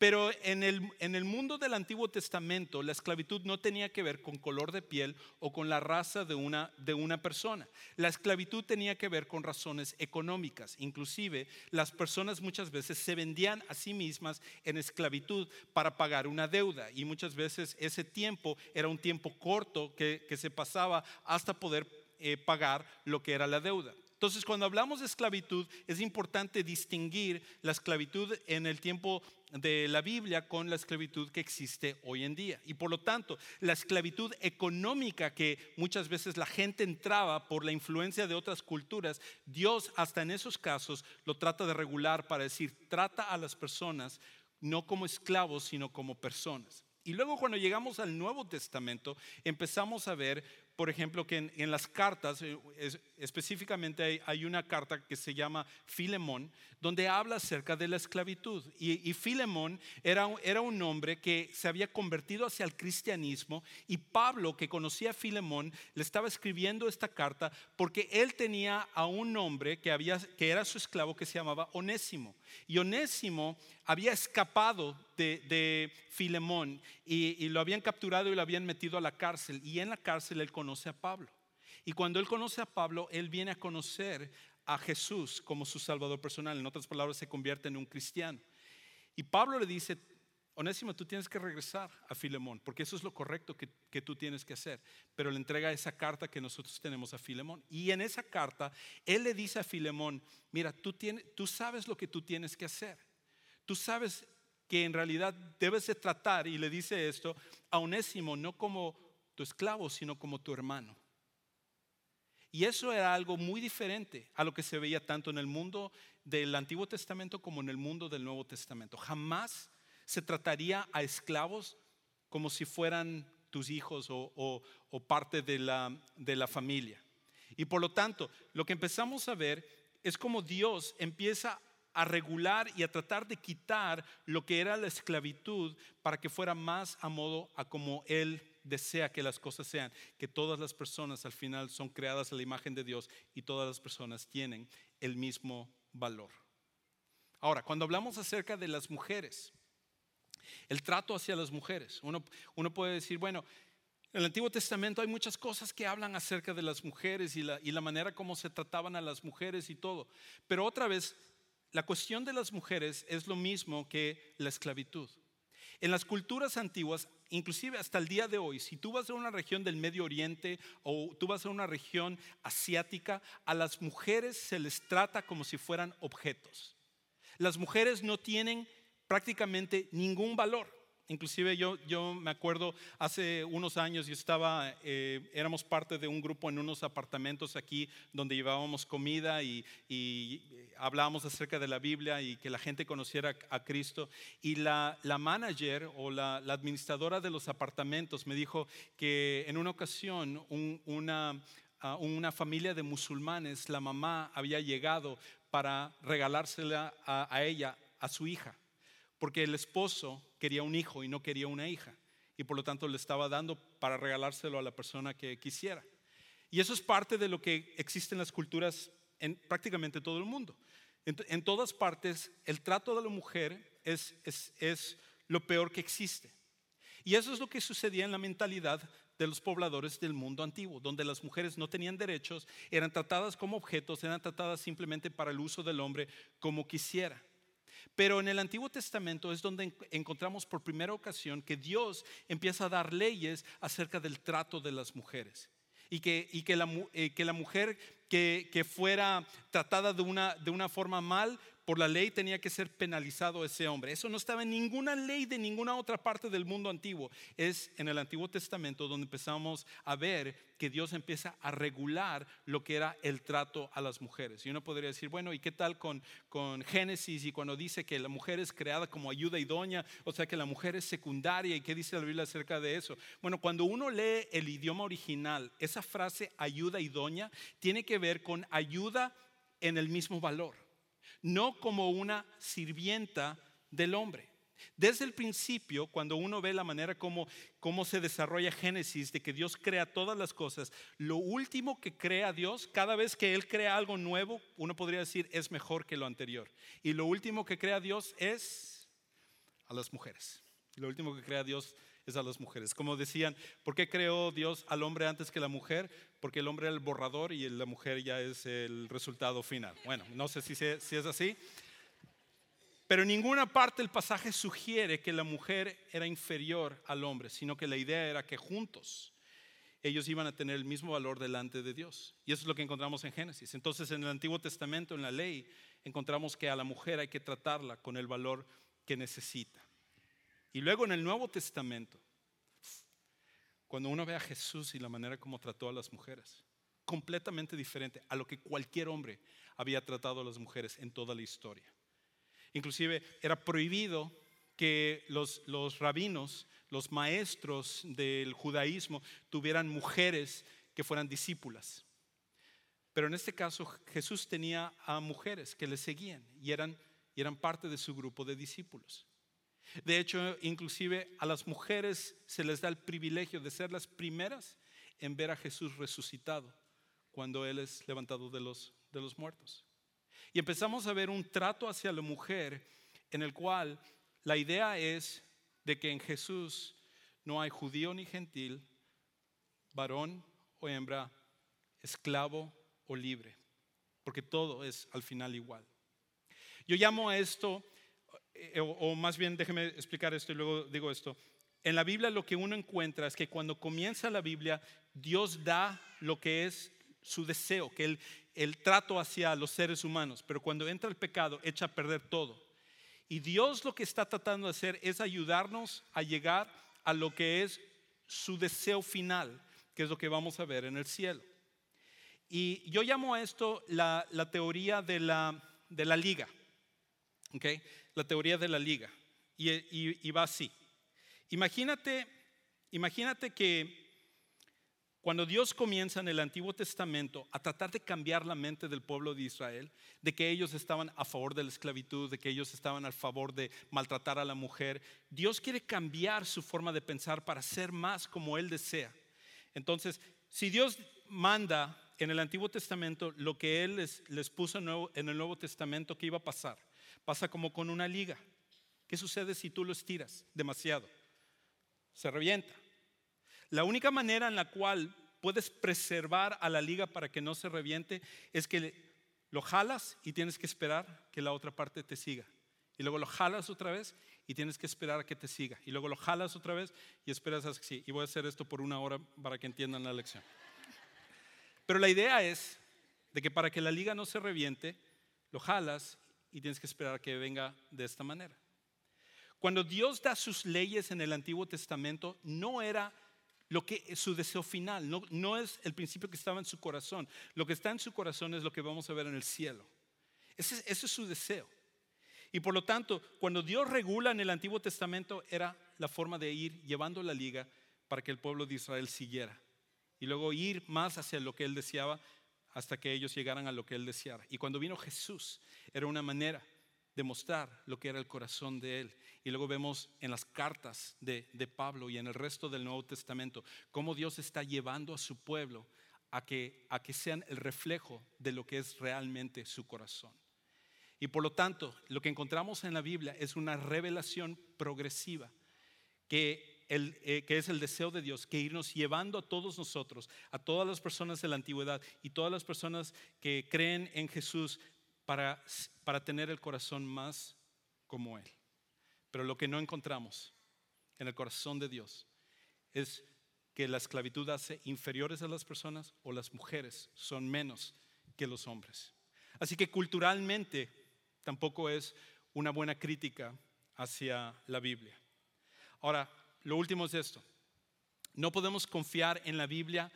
Pero en el, en el mundo del Antiguo Testamento, la esclavitud no tenía que ver con color de piel o con la raza de una, de una persona. La esclavitud tenía que ver con razones económicas. Inclusive, las personas muchas veces se vendían a sí mismas en esclavitud para pagar una deuda. Y muchas veces ese tiempo era un tiempo corto que, que se pasaba hasta poder eh, pagar lo que era la deuda. Entonces, cuando hablamos de esclavitud, es importante distinguir la esclavitud en el tiempo de la Biblia con la esclavitud que existe hoy en día. Y por lo tanto, la esclavitud económica que muchas veces la gente entraba por la influencia de otras culturas, Dios hasta en esos casos lo trata de regular para decir, trata a las personas no como esclavos, sino como personas. Y luego cuando llegamos al Nuevo Testamento, empezamos a ver por ejemplo, que en, las cartas, eh, específicamente hay, una carta que se llama Filemón, donde habla acerca de la esclavitud. Y, Filemón era, era un hombre que se había convertido hacia el cristianismo y Pablo, que conocía a Filemón, le estaba escribiendo esta carta porque él tenía a un hombre que, había, que era su esclavo que se llamaba Onésimo. Y Onésimo había escapado de, Filemón y, y, lo habían capturado y lo habían metido a la cárcel. Y en la cárcel él conoce a Pablo. Y cuando él conoce a Pablo, él viene a conocer a Jesús como su Salvador personal. En otras palabras, se convierte en un cristiano. Y Pablo le dice, Onésimo, tú tienes que regresar a Filemón, porque eso es lo correcto que, que, tú tienes que hacer. Pero le entrega esa carta que nosotros tenemos a Filemón. Y en esa carta, él le dice a Filemón, mira, tú, tienes, tú sabes lo que tú tienes que hacer. Tú sabes que en realidad debes de tratar, y le dice esto, a Onésimo no como esclavo, sino como tu hermano. Y eso era algo muy diferente a lo que se veía tanto en el mundo del Antiguo Testamento como en el mundo del Nuevo Testamento. Jamás se trataría a esclavos como si fueran tus hijos o, parte de la, de la familia. Y por lo tanto, lo que empezamos a ver es como Dios empieza a regular y a tratar de quitar lo que era la esclavitud para que fuera más a modo a como Él desea que las cosas sean, que todas las personas al final son creadas a la imagen de Dios y todas las personas tienen el mismo valor. Ahora, cuando hablamos acerca de las mujeres, el trato hacia las mujeres, uno, uno puede decir, bueno, en el Antiguo Testamento hay muchas cosas que hablan acerca de las mujeres y la, y la manera como se trataban a las mujeres y todo, pero otra vez, la cuestión de las mujeres es lo mismo que la esclavitud. En las culturas antiguas, inclusive hasta el día de hoy, si tú vas a una región del Medio Oriente o tú vas a una región asiática, a las mujeres se les trata como si fueran objetos. Las mujeres no tienen prácticamente ningún valor. Inclusive yo, yo me acuerdo hace unos años, yo estaba, eh, éramos parte de un grupo en unos apartamentos aquí donde llevábamos comida y, y, hablábamos acerca de la Biblia y que la gente conociera a Cristo. Y la, la manager o la, administradora de los apartamentos me dijo que en una ocasión una, una familia de musulmanes, la mamá había llegado para regalársela a ella, a su hija porque el esposo quería un hijo y no quería una hija, y por lo tanto le estaba dando para regalárselo a la persona que quisiera. Y eso es parte de lo que existe en las culturas en prácticamente todo el mundo. En, todas partes, el trato de la mujer es, es, es lo peor que existe. Y eso es lo que sucedía en la mentalidad de los pobladores del mundo antiguo, donde las mujeres no tenían derechos, eran tratadas como objetos, eran tratadas simplemente para el uso del hombre como quisiera. Pero en el Antiguo Testamento es donde encontramos por primera ocasión que Dios empieza a dar leyes acerca del trato de las mujeres. Y que, eh, la, mujer que, fuera tratada de una forma mal por la ley tenía que ser penalizado ese hombre. Eso no estaba en ninguna ley de ninguna otra parte del mundo antiguo. Es en el Antiguo Testamento donde empezamos a ver que Dios empieza a regular lo que era el trato a las mujeres. Y uno podría decir, bueno, ¿y qué tal con, con Génesis y cuando dice que la mujer es creada como ayuda idónea? O sea, que la mujer es secundaria. ¿Y qué dice la Biblia acerca de eso? Bueno, cuando uno lee el idioma original, esa frase ayuda idónea tiene que ver con ayuda en el mismo valor no como una sirvienta del hombre. Desde el principio, cuando uno ve la manera como, se desarrolla Génesis, de que Dios crea todas las cosas, lo último que crea Dios, cada vez que Él crea algo nuevo, uno podría decir es mejor que lo anterior. Y lo último que crea Dios es a las mujeres. Lo último que crea Dios a las mujeres. Como decían, ¿por qué creó Dios al hombre antes que la mujer? Porque el hombre era el borrador y la mujer ya es el resultado final. Bueno, no sé si, si es así. Pero en ninguna parte del pasaje sugiere que la mujer era inferior al hombre, sino que la idea era que juntos ellos iban a tener el mismo valor delante de Dios. Y eso es lo que encontramos en Génesis. Entonces en el Antiguo Testamento, en la ley, encontramos que a la mujer hay que tratarla con el valor que necesita. Y luego en el Nuevo Testamento, cuando uno ve a Jesús y la manera como trató a las mujeres, completamente diferente a lo que cualquier hombre había tratado a las mujeres en toda la historia. Inclusive era prohibido que los, los rabinos los maestros del judaísmo tuvieran mujeres que fueran discípulas. Pero en este caso Jesús tenía a mujeres que le seguían y eran, y eran parte de su grupo de discípulos. De hecho, inclusive a las mujeres se les da el privilegio de ser las primeras en ver a Jesús resucitado cuando Él es levantado de los, de los muertos. Y empezamos a ver un trato hacia la mujer en el cual la idea es de que en Jesús no hay judío ni gentil, varón o hembra, esclavo o libre, porque todo es al final igual. Yo llamo a esto, eh, o, más bien déjeme explicar esto y luego digo esto. En la Biblia lo que uno encuentra es que cuando comienza la Biblia, Dios da lo que es su deseo, que el, el trato hacia los seres humanos, pero cuando entra el pecado echa a perder todo. Y Dios lo que está tratando de hacer es ayudarnos a llegar a lo que es su deseo final, que es lo que vamos a ver en el cielo. Y yo llamo a esto la, teoría de la, de la liga. ¿Okay? La teoría de la liga. Y, va así. Imagínate, imagínate que cuando Dios comienza en el Antiguo Testamento a tratar de cambiar la mente del pueblo de Israel, de que ellos estaban a favor de la esclavitud, de que ellos estaban a favor de maltratar a la mujer, Dios quiere cambiar su forma de pensar para ser más como Él desea. Entonces, si Dios manda en el Antiguo Testamento lo que Él les, les puso en el Nuevo Testamento, ¿qué iba a pasar? Pasa como con una liga. ¿Qué sucede si tú lo estiras demasiado? Se revienta. La única manera en la cual puedes preservar a la liga para que no se reviente es que lo jalas y tienes que esperar que la otra parte te siga. Y luego lo jalas otra vez y tienes que esperar a que te siga. Y luego lo jalas otra vez y esperas a que. Y voy a hacer esto por una hora para que entiendan la lección. Pero la idea es de que para que la liga no se reviente, lo jalas y tienes que esperar que venga de esta manera. Cuando Dios da sus leyes en el Antiguo Testamento, no era lo que su deseo final, no, no es el principio que estaba en su corazón. Lo que está en su corazón es lo que vamos a ver en el cielo. Ese, ese es su deseo. Y por lo tanto, cuando Dios regula en el Antiguo Testamento, era la forma de ir llevando la liga para que el pueblo de Israel siguiera. Y luego ir más hacia lo que él deseaba hasta que ellos llegaran a lo que él deseara. Y cuando vino Jesús, era una manera de mostrar lo que era el corazón de él. Y luego vemos en las cartas de, Pablo y en el resto del Nuevo Testamento cómo Dios está llevando a su pueblo a que, a que sean el reflejo de lo que es realmente su corazón. Y por lo tanto, lo que encontramos en la Biblia es una revelación progresiva que, eh, que es el deseo de Dios, que irnos llevando a todos nosotros, a todas las personas de la antigüedad y todas las personas que creen en Jesús para, para tener el corazón más como Él. Pero lo que no encontramos en el corazón de Dios es que la esclavitud hace inferiores a las personas o las mujeres son menos que los hombres. Así que culturalmente tampoco es una buena crítica hacia la Biblia. Ahora, lo último es esto. No podemos confiar en la Biblia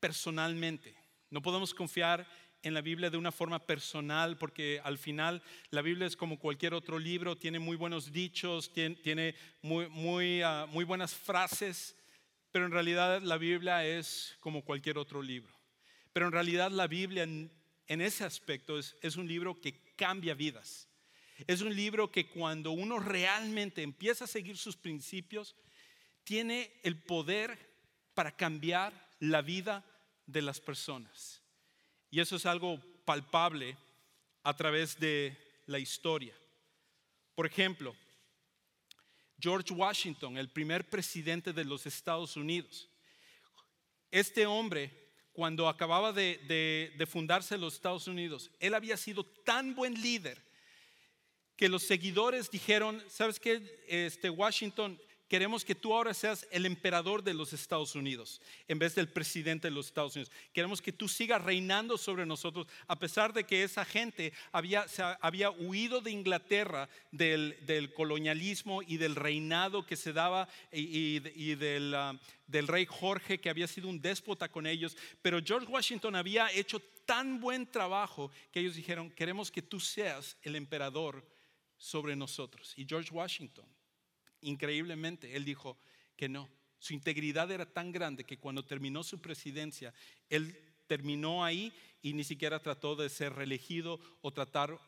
personalmente. No podemos confiar en la Biblia de una forma personal, porque al final la Biblia es como cualquier otro libro, tiene muy buenos dichos, tiene, muy, muy, ah, muy buenas frases, pero en realidad la Biblia es como cualquier otro libro. Pero en realidad la Biblia en, ese aspecto es, es un libro que cambia vidas. Es un libro que cuando uno realmente empieza a seguir sus principios, tiene el poder para cambiar la vida de las personas. Y eso es algo palpable a través de la historia. Por ejemplo, George Washington, el primer presidente de los Estados Unidos. Este hombre, cuando acababa de, fundarse los Estados Unidos, él había sido tan buen líder que los seguidores dijeron, ¿sabes qué? Este Washington, queremos que tú ahora seas el emperador de los Estados Unidos en vez del presidente de los Estados Unidos. Queremos que tú sigas reinando sobre nosotros, a pesar de que esa gente había, había huido de Inglaterra del, colonialismo y del reinado que se daba y, ah, del rey Jorge, que había sido un déspota con ellos. Pero George Washington había hecho tan buen trabajo que ellos dijeron, queremos que tú seas el emperador sobre nosotros. Y George Washington increíblemente, él dijo que no. Su integridad era tan grande que cuando terminó su presidencia, él terminó ahí y ni siquiera trató de ser reelegido o tratar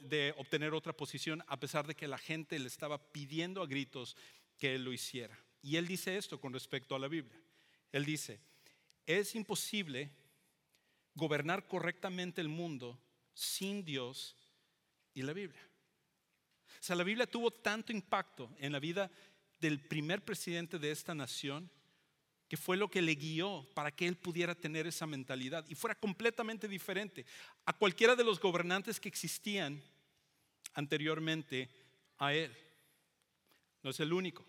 de obtener otra posición, a pesar de que la gente le estaba pidiendo a gritos que él lo hiciera. Y él dice esto con respecto a la Biblia. Él dice, es imposible gobernar correctamente el mundo sin Dios y la Biblia. O sea, la Biblia tuvo tanto impacto en la vida del primer presidente de esta nación que fue lo que le guió para que él pudiera tener esa mentalidad y fuera completamente diferente a cualquiera de los gobernantes que existían anteriormente a él. No es el único.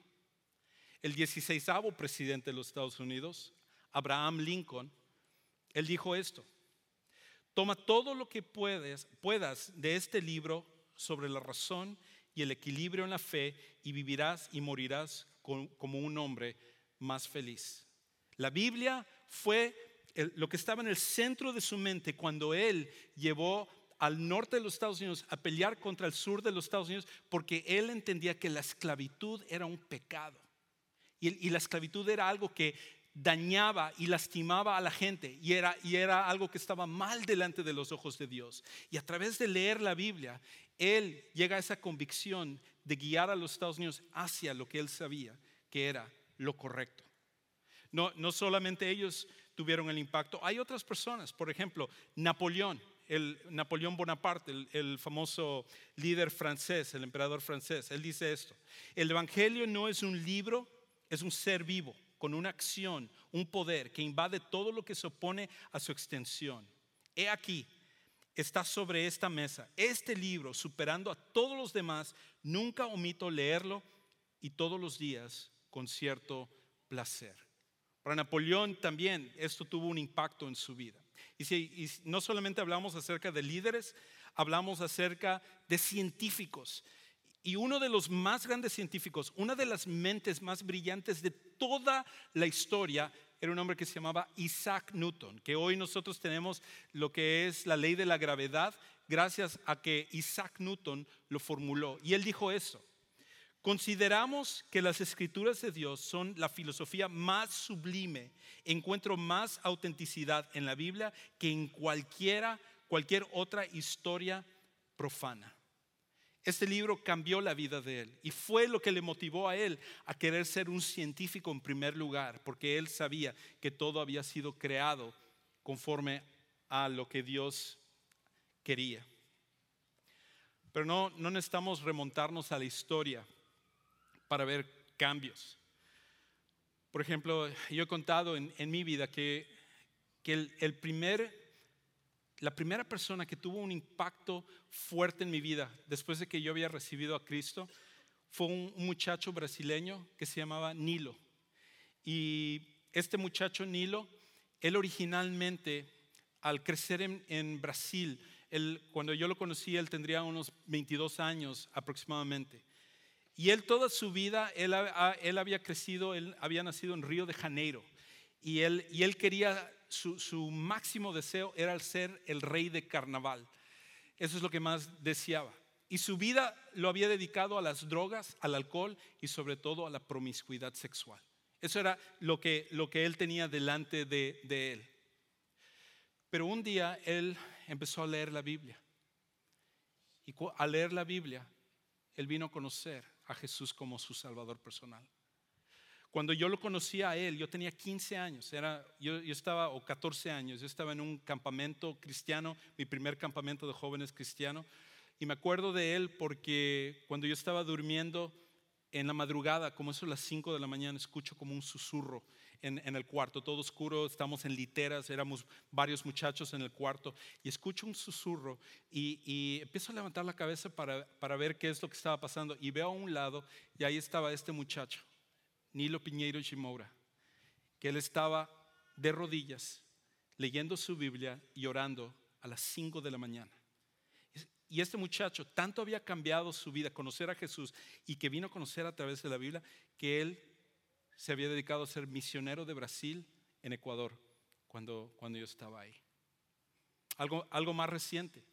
El 16 presidente de los Estados Unidos, Abraham Lincoln, él dijo esto, toma todo lo que puedes, puedas de este libro sobre la razón y el equilibrio en la fe y vivirás y morirás como un hombre más feliz. La Biblia fue lo que estaba en el centro de su mente cuando él llevó al norte de los Estados Unidos a pelear contra el sur de los Estados Unidos porque él entendía que la esclavitud era un pecado. y la esclavitud era algo que dañaba y lastimaba a la gente y era, algo que estaba mal delante de los ojos de Dios. Y a través de leer la Biblia, él llega a esa convicción de guiar a los Estados Unidos hacia lo que él sabía que era lo correcto. No, no solamente ellos tuvieron el impacto, hay otras personas, por ejemplo, Napoleón, el Napoleón Bonaparte, el, el, famoso líder francés, el emperador francés, él dice esto, el Evangelio no es un libro, es un ser vivo con una acción, un poder que invade todo lo que se opone a su extensión. He aquí, está sobre esta mesa. Este libro, superando a todos los demás, nunca omito leerlo y todos los días con cierto placer. Para Napoleón también esto tuvo un impacto en su vida. Y, si, no solamente hablamos acerca de líderes, hablamos acerca de científicos. Y uno de los más grandes científicos, una de las mentes más brillantes de toda la historia, era un hombre que se llamaba Isaac Newton, que hoy nosotros tenemos lo que es la ley de la gravedad gracias a que Isaac Newton lo formuló. Y él dijo eso. Consideramos que las escrituras de Dios son la filosofía más sublime, encuentro más autenticidad en la Biblia que en cualquiera, cualquier otra historia profana. Este libro cambió la vida de él y fue lo que le motivó a él a querer ser un científico en primer lugar, porque él sabía que todo había sido creado conforme a lo que Dios quería. Pero no, no necesitamos remontarnos a la historia para ver cambios. Por ejemplo, yo he contado en, mi vida que, que el primer la primera persona que tuvo un impacto fuerte en mi vida después de que yo había recibido a Cristo fue un, muchacho brasileño que se llamaba Nilo. Y este muchacho Nilo, él originalmente, al crecer en, Brasil, cuando yo lo conocí, él tendría unos 22 años aproximadamente. Y él toda su vida, él, él había crecido, él había nacido en Río de Janeiro. Y él, y él quería su, máximo deseo era el ser el rey de carnaval. Eso es lo que más deseaba. Y su vida lo había dedicado a las drogas, al alcohol y sobre todo a la promiscuidad sexual. Eso era lo que, lo que él tenía delante de, de él. Pero un día él empezó a leer la Biblia. Y al leer la Biblia, él vino a conocer a Jesús como su Salvador personal. Cuando yo lo conocí a él, yo tenía 15 años, era, yo, estaba, o 14 años, yo estaba en un campamento cristiano, mi primer campamento de jóvenes cristiano, y me acuerdo de él porque cuando yo estaba durmiendo, en la madrugada, como eso a las 5 de la mañana, escucho como un susurro en, el cuarto, todo oscuro, estamos en literas, éramos varios muchachos en el cuarto, y escucho un susurro y, empiezo a levantar la cabeza para, para, ver qué es lo que estaba pasando, y veo a un lado, y ahí estaba este muchacho, Nilo Piñeiro Shimoura, que él estaba de rodillas, leyendo su Biblia y orando a las 5 de la mañana. Y este muchacho tanto había cambiado su vida, conocer a Jesús y que vino a conocer a través de la Biblia, que él se había dedicado a ser misionero de Brasil en Ecuador cuando, cuando yo estaba ahí. Algo, algo más reciente.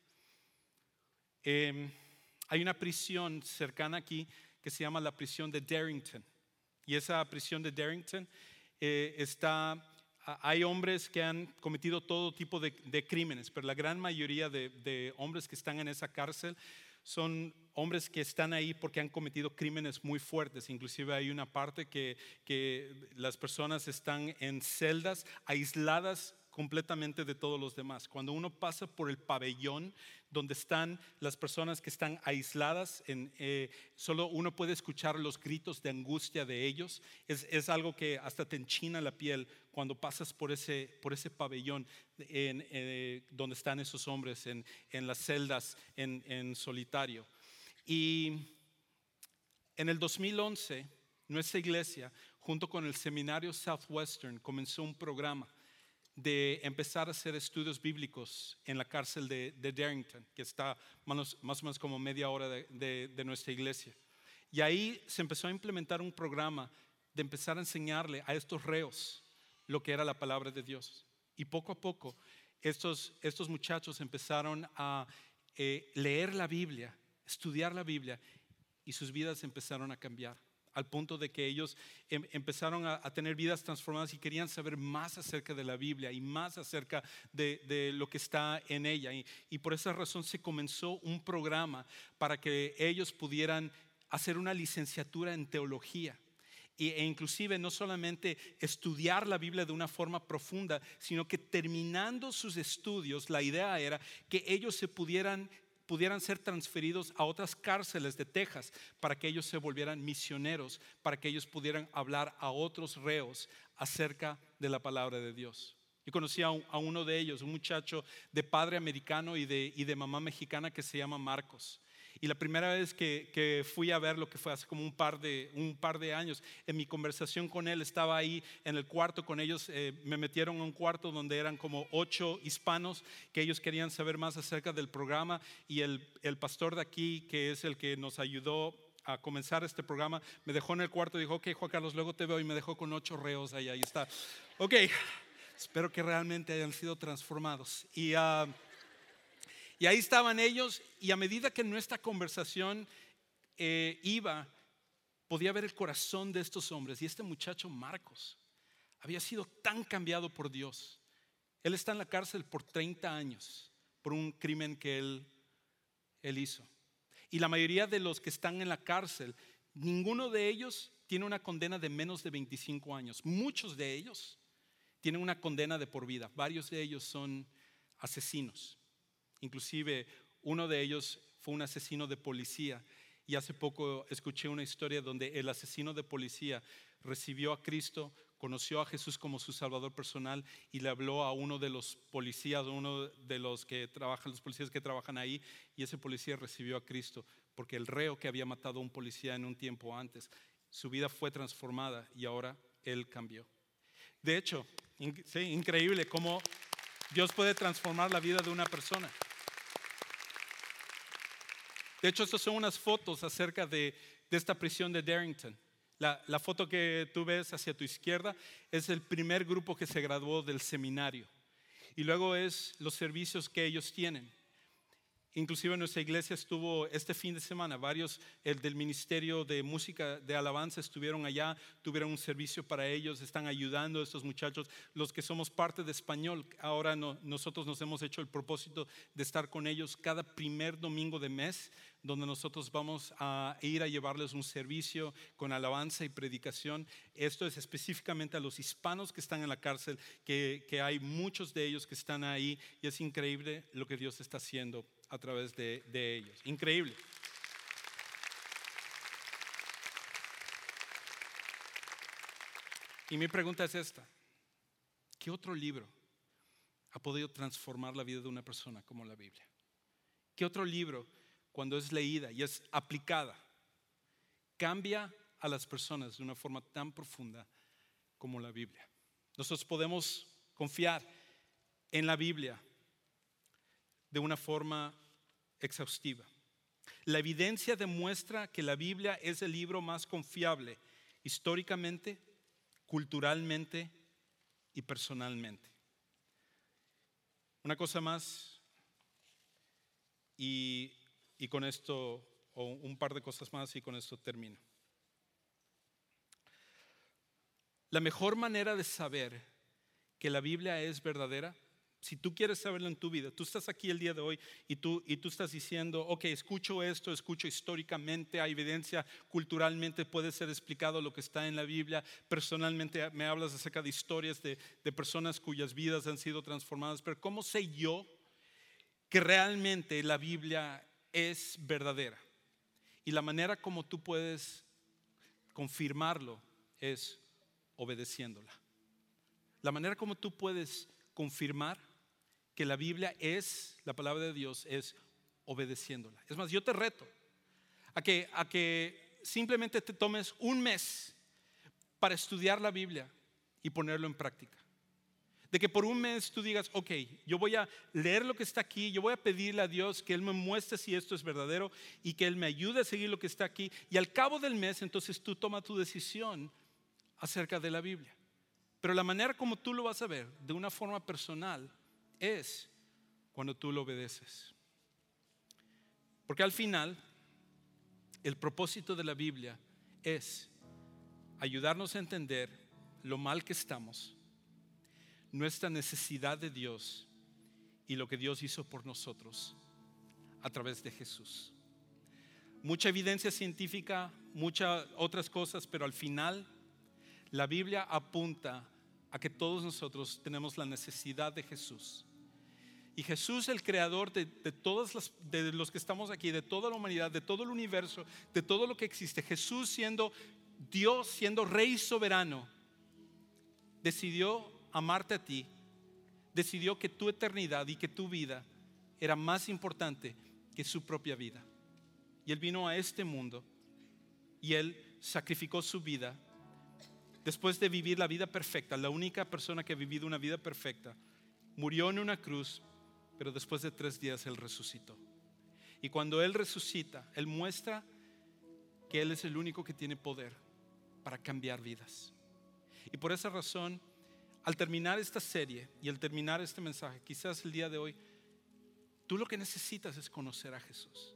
Em, hay una prisión cercana aquí que se llama la prisión de Darrington. Y esa prisión de Darrington eh, está hay hombres que han cometido todo tipo de, crímenes, pero la gran mayoría de, hombres que están en esa cárcel son hombres que están ahí porque han cometido crímenes muy fuertes. Inclusive hay una parte que, que las personas están en celdas aisladas completamente de todos los demás. Cuando uno pasa por el pabellón donde están las personas que están aisladas, en, eh, solo uno puede escuchar los gritos de angustia de ellos. Es, algo que hasta te enchina la piel cuando pasas por ese, por ese pabellón eh, donde están esos hombres en, en las celdas en, solitario. Y en el 2011, nuestra iglesia, junto con el seminario Southwestern, comenzó un programa de empezar a hacer estudios bíblicos en la cárcel de, Darrington, que está más, o menos como media hora de, de, nuestra iglesia. Y ahí se empezó a implementar un programa de empezar a enseñarle a estos reos lo que era la palabra de Dios. Y poco a poco estos, estos muchachos empezaron a eh, leer la Biblia, estudiar la Biblia, y sus vidas empezaron a cambiar al punto de que ellos em, empezaron a, tener vidas transformadas y querían saber más acerca de la Biblia y más acerca de, lo que está en ella. Y, por esa razón se comenzó un programa para que ellos pudieran hacer una licenciatura en teología e inclusive no solamente estudiar la Biblia de una forma profunda, sino que terminando sus estudios, la idea era que ellos se pudieran pudieran ser transferidos a otras cárceles de Texas para que ellos se volvieran misioneros, para que ellos pudieran hablar a otros reos acerca de la palabra de Dios. Yo conocí a, uno de ellos, un muchacho de padre americano y de, y de mamá mexicana que se llama Marcos. Y la primera vez que, fui a ver lo que fue hace como un par, de, un par de años, en mi conversación con él, estaba ahí en el cuarto con ellos, eh, me metieron a un cuarto donde eran como ocho hispanos que ellos querían saber más acerca del programa y el, el pastor de aquí, que es el que nos ayudó a comenzar este programa, me dejó en el cuarto y dijo, ok, Juan Carlos, luego te veo y me dejó con ocho reos ahí, ahí está. Ok, espero que realmente hayan sido transformados. Y... Uh, y ahí estaban ellos y a medida que nuestra conversación eh, iba, podía ver el corazón de estos hombres. Y este muchacho Marcos había sido tan cambiado por Dios. Él está en la cárcel por 30 años por un crimen que él, él hizo. Y la mayoría de los que están en la cárcel, ninguno de ellos tiene una condena de menos de 25 años. Muchos de ellos tienen una condena de por vida. Varios de ellos son asesinos. Inclusive uno de ellos fue un asesino de policía y hace poco escuché una historia donde el asesino de policía recibió a Cristo, conoció a Jesús como su salvador personal y le habló a uno de los policías, uno de los que trabajan, los policías que trabajan ahí, y ese policía recibió a Cristo porque el reo que había matado a un policía en un tiempo antes, su vida fue transformada y ahora él cambió. De hecho, increíble cómo Dios puede transformar la vida de una persona. De hecho, estas son unas fotos acerca de, esta prisión de Darrington. La, la, foto que tú ves hacia tu izquierda es el primer grupo que se graduó del seminario. Y luego es los servicios que ellos tienen. Inclusive nuestra iglesia estuvo este fin de semana, varios el del Ministerio de Música de Alabanza estuvieron allá, tuvieron un servicio para ellos, están ayudando a estos muchachos, los que somos parte de español. Ahora nosotros nos hemos hecho el propósito de estar con ellos cada primer domingo de mes, donde nosotros vamos a ir a llevarles un servicio con alabanza y predicación. Esto es específicamente a los hispanos que están en la cárcel, que, que hay muchos de ellos que están ahí y es increíble lo que Dios está haciendo a través de, ellos. Increíble. Y mi pregunta es esta. ¿Qué otro libro ha podido transformar la vida de una persona como la Biblia? ¿Qué otro libro, cuando es leída y es aplicada, cambia a las personas de una forma tan profunda como la Biblia? Nosotros podemos confiar en la Biblia de una forma exhaustiva. La evidencia demuestra que la Biblia es el libro más confiable históricamente, culturalmente y personalmente. Una cosa más, y, y con esto, o un par de cosas más, y con esto termino. La mejor manera de saber que la Biblia es verdadera si tú quieres saberlo en tu vida, tú estás aquí el día de hoy y tú, y tú estás diciendo, ok, escucho esto, escucho históricamente, hay evidencia, culturalmente puede ser explicado lo que está en la Biblia, personalmente me hablas acerca de historias de, de personas cuyas vidas han sido transformadas, pero ¿cómo sé yo que realmente la Biblia es verdadera? Y la manera como tú puedes confirmarlo es obedeciéndola. La manera como tú puedes confirmar que la Biblia es, la palabra de Dios, es obedeciéndola. Es más, yo te reto a que, a que simplemente te tomes un mes para estudiar la Biblia y ponerlo en práctica. De que por un mes tú digas, ok, yo voy a leer lo que está aquí, yo voy a pedirle a Dios que Él me muestre si esto es verdadero y que Él me ayude a seguir lo que está aquí. Y al cabo del mes, entonces tú tomas tu decisión acerca de la Biblia. Pero la manera como tú lo vas a ver, de una forma personal, es cuando tú lo obedeces. Porque al final, el propósito de la Biblia es ayudarnos a entender lo mal que estamos, nuestra necesidad de Dios y lo que Dios hizo por nosotros a través de Jesús. Mucha evidencia científica, muchas otras cosas, pero al final la Biblia apunta a que todos nosotros tenemos la necesidad de Jesús. Y Jesús, el creador de, todos de los que estamos aquí, de toda la humanidad, de todo el universo, de todo lo que existe, Jesús siendo Dios, siendo Rey soberano, decidió amarte a ti, decidió que tu eternidad y que tu vida era más importante que su propia vida. Y Él vino a este mundo y Él sacrificó su vida después de vivir la vida perfecta, la única persona que ha vivido una vida perfecta, murió en una cruz, pero después de tres días Él resucitó. Y cuando Él resucita, Él muestra que Él es el único que tiene poder para cambiar vidas. Y por esa razón, al terminar esta serie y al terminar este mensaje, quizás el día de hoy, tú lo que necesitas es conocer a Jesús.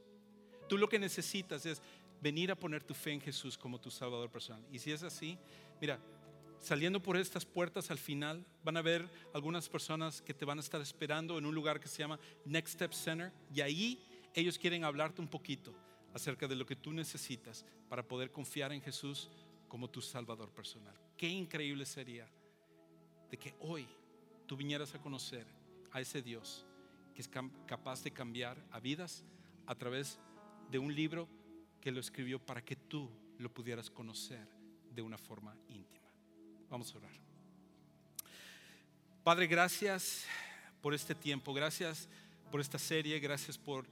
Tú lo que necesitas es venir a poner tu fe en Jesús como tu Salvador personal. Y si es así, Mira, saliendo por estas puertas al final, van a ver algunas personas que te van a estar esperando en un lugar que se llama Next Step Center. Y ahí ellos quieren hablarte un poquito acerca de lo que tú necesitas para poder confiar en Jesús como tu Salvador personal. Qué increíble sería de que hoy tú vinieras a conocer a ese Dios que es capaz de cambiar a vidas a través de un libro que lo escribió para que tú lo pudieras conocer de una forma íntima. Vamos a orar. Padre, gracias por este tiempo, gracias por esta serie, gracias por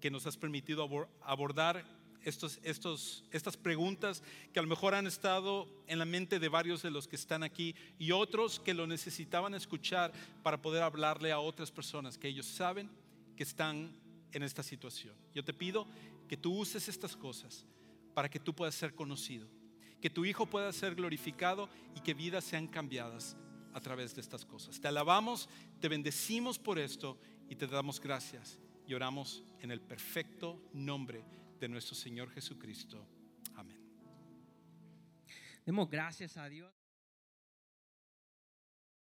que nos has permitido abordar estos, estos, estas preguntas que a lo mejor han estado en la mente de varios de los que están aquí y otros que lo necesitaban escuchar para poder hablarle a otras personas que ellos saben que están en esta situación. Yo te pido que tú uses estas cosas para que tú puedas ser conocido que tu Hijo pueda ser glorificado y que vidas sean cambiadas a través de estas cosas. Te alabamos, te bendecimos por esto y te damos gracias y oramos en el perfecto nombre de nuestro Señor Jesucristo. Amén. Demos gracias a Dios.